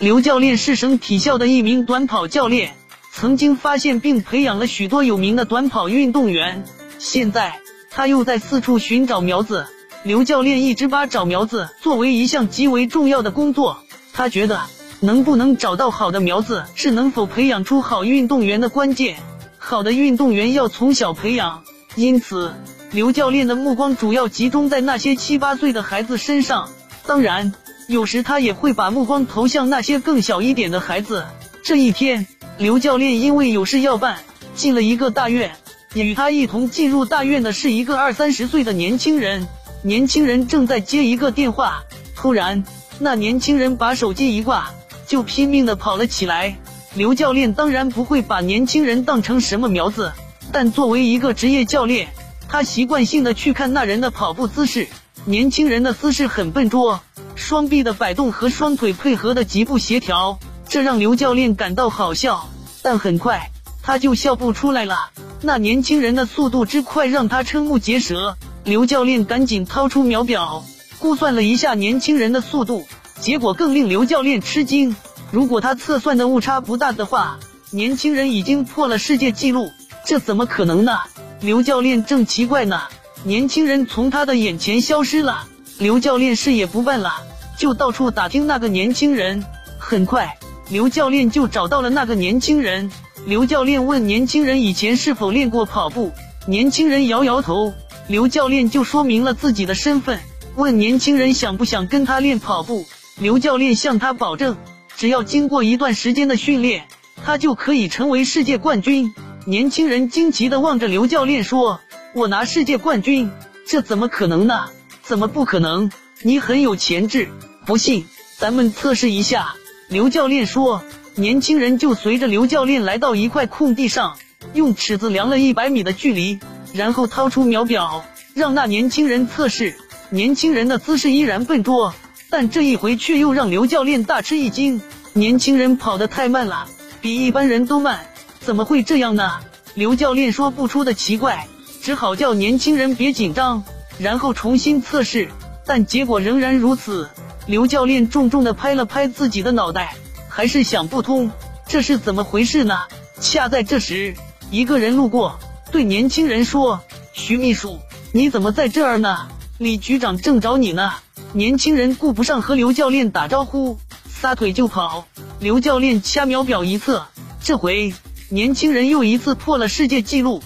刘教练是省体校的一名短跑教练，曾经发现并培养了许多有名的短跑运动员。现在他又在四处寻找苗子。刘教练一直把找苗子作为一项极为重要的工作。他觉得，能不能找到好的苗子，是能否培养出好运动员的关键。好的运动员要从小培养，因此刘教练的目光主要集中在那些七八岁的孩子身上。当然，有时他也会把目光投向那些更小一点的孩子。这一天，刘教练因为有事要办，进了一个大院。与他一同进入大院的是一个二三十岁的年轻人。年轻人正在接一个电话，突然，那年轻人把手机一挂，就拼命的跑了起来。刘教练当然不会把年轻人当成什么苗子，但作为一个职业教练，他习惯性的去看那人的跑步姿势。年轻人的姿势很笨拙，双臂的摆动和双腿配合的极不协调，这让刘教练感到好笑。但很快他就笑不出来了。那年轻人的速度之快，让他瞠目结舌。刘教练赶紧掏出秒表，估算了一下年轻人的速度，结果更令刘教练吃惊。如果他测算的误差不大的话，年轻人已经破了世界纪录。这怎么可能呢？刘教练正奇怪呢，年轻人从他的眼前消失了。刘教练事也不办了，就到处打听那个年轻人。很快，刘教练就找到了那个年轻人。刘教练问年轻人以前是否练过跑步，年轻人摇摇头。刘教练就说明了自己的身份，问年轻人想不想跟他练跑步。刘教练向他保证，只要经过一段时间的训练，他就可以成为世界冠军。年轻人惊奇地望着刘教练说：“我拿世界冠军，这怎么可能呢？怎么不可能？你很有潜质，不信咱们测试一下。”刘教练说。年轻人就随着刘教练来到一块空地上，用尺子量了一百米的距离。然后掏出秒表，让那年轻人测试。年轻人的姿势依然笨拙，但这一回却又让刘教练大吃一惊。年轻人跑得太慢了，比一般人都慢。怎么会这样呢？刘教练说不出的奇怪，只好叫年轻人别紧张，然后重新测试。但结果仍然如此。刘教练重重地拍了拍自己的脑袋，还是想不通，这是怎么回事呢？恰在这时，一个人路过。对年轻人说：“徐秘书，你怎么在这儿呢？李局长正找你呢。”年轻人顾不上和刘教练打招呼，撒腿就跑。刘教练掐秒表一测，这回年轻人又一次破了世界纪录。